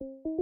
you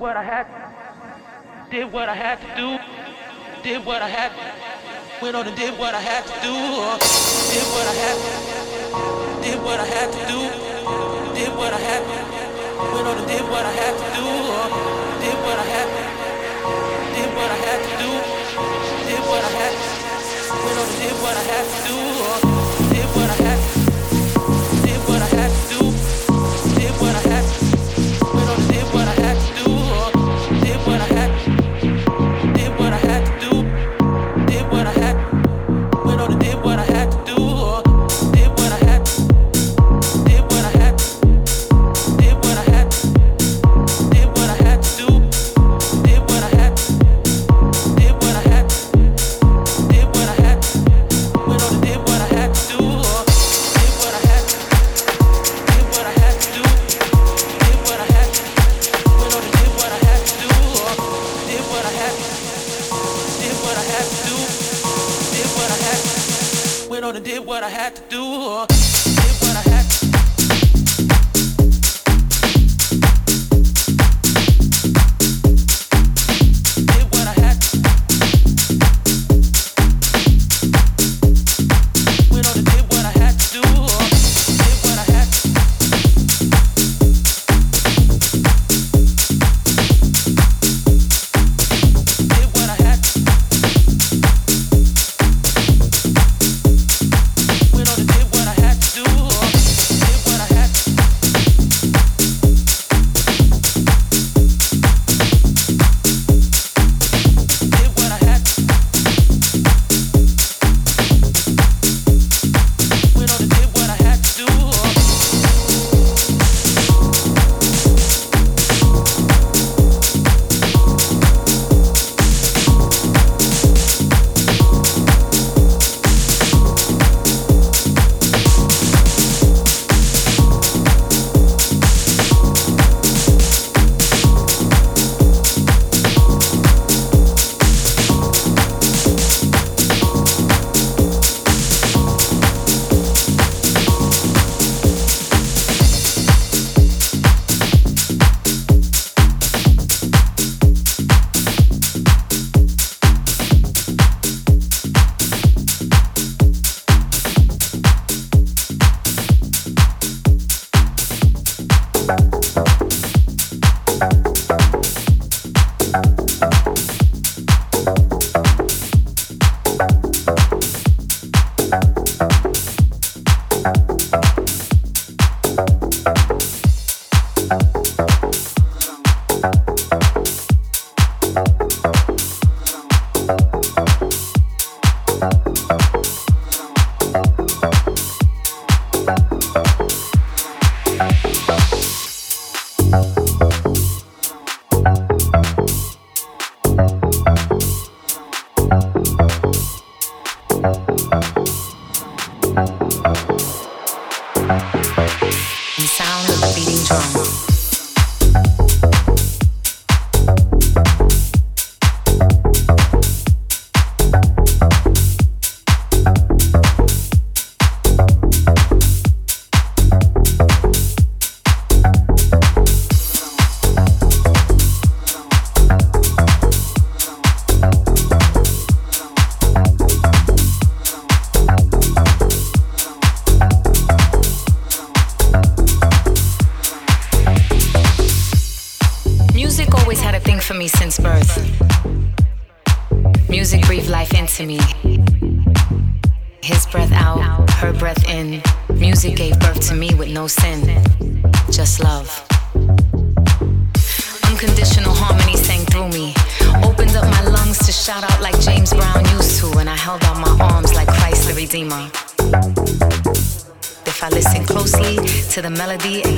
what I had, did what I had to do, did what I had, went on and did what I had to do, uh, did what I had, did what I had to do, did what I had, went on and did what I had to do. Uh. To the melody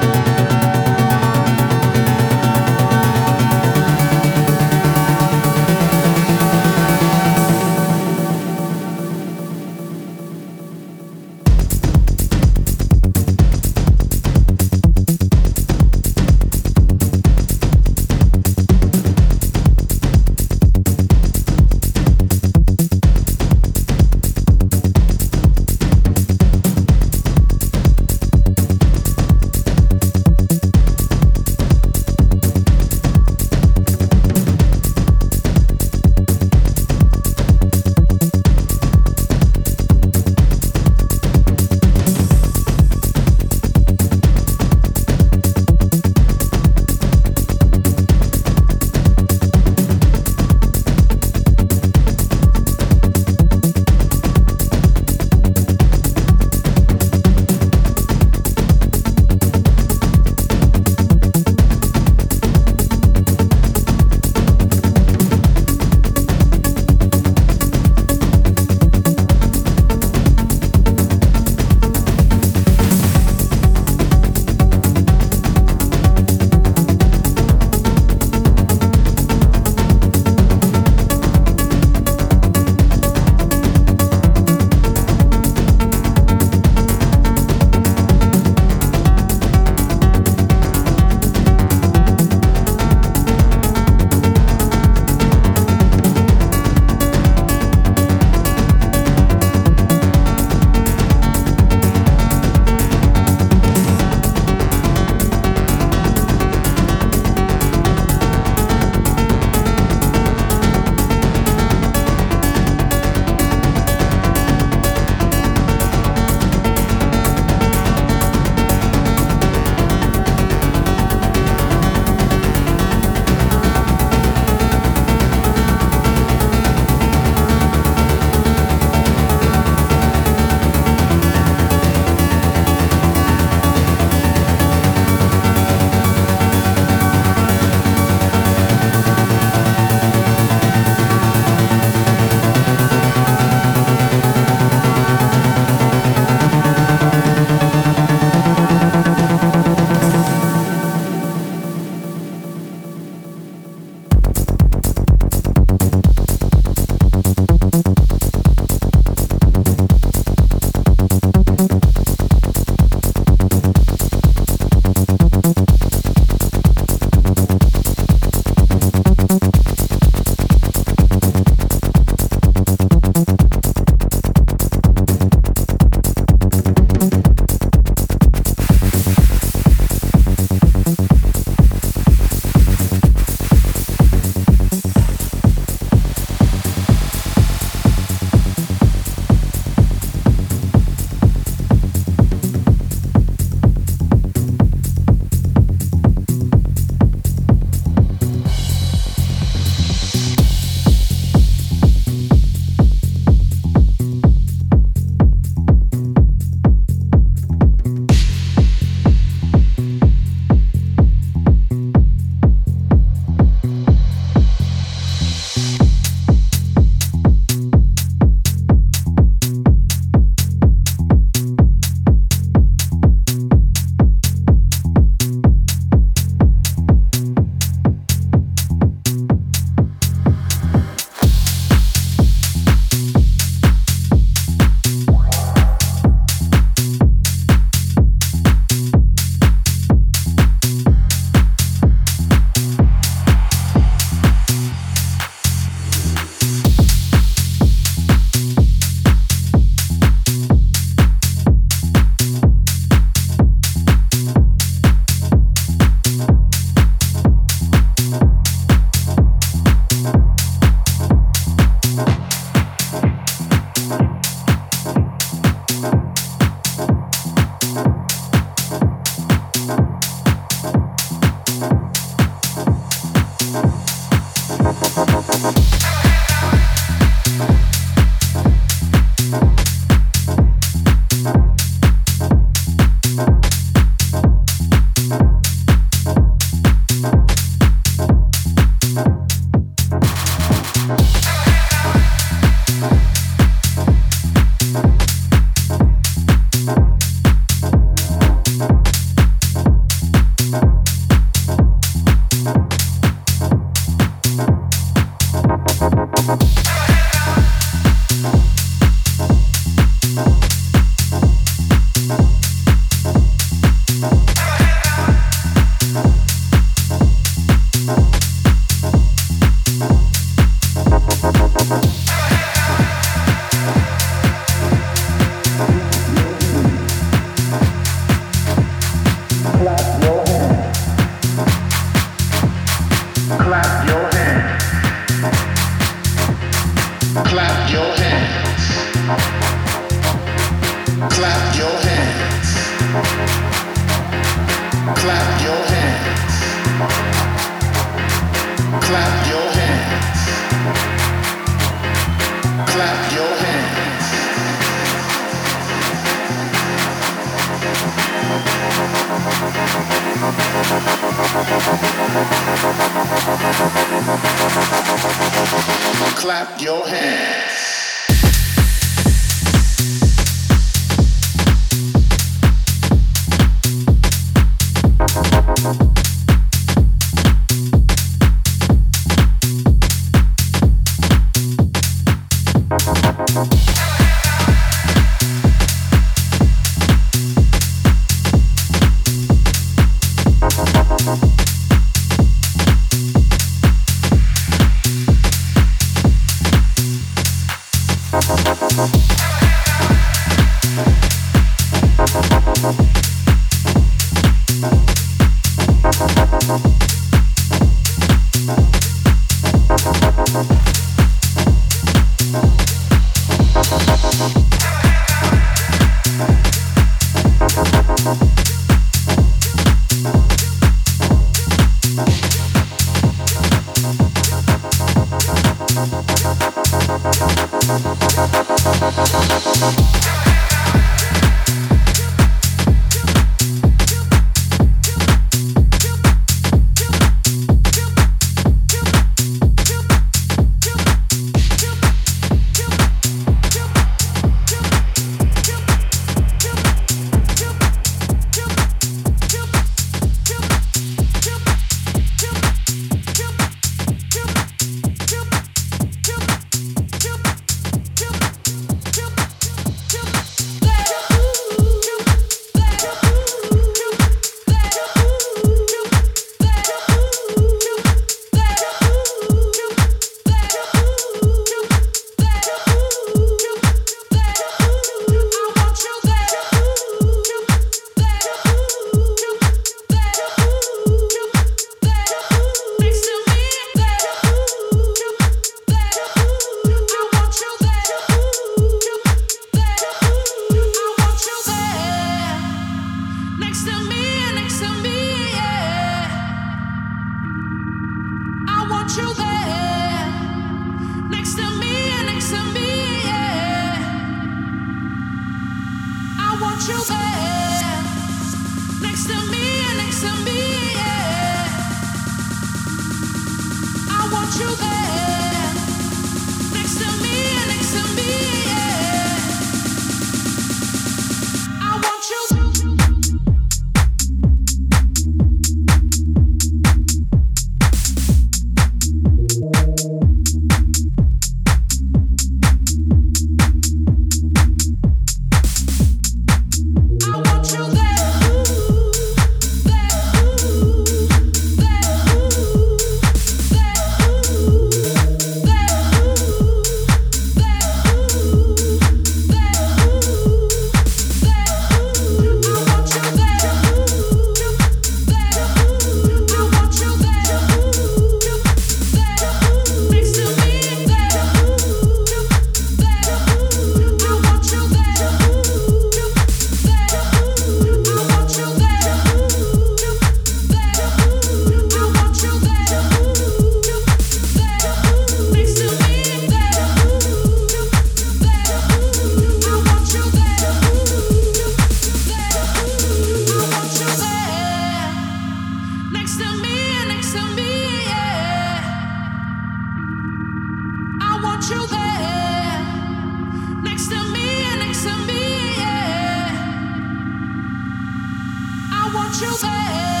sugar.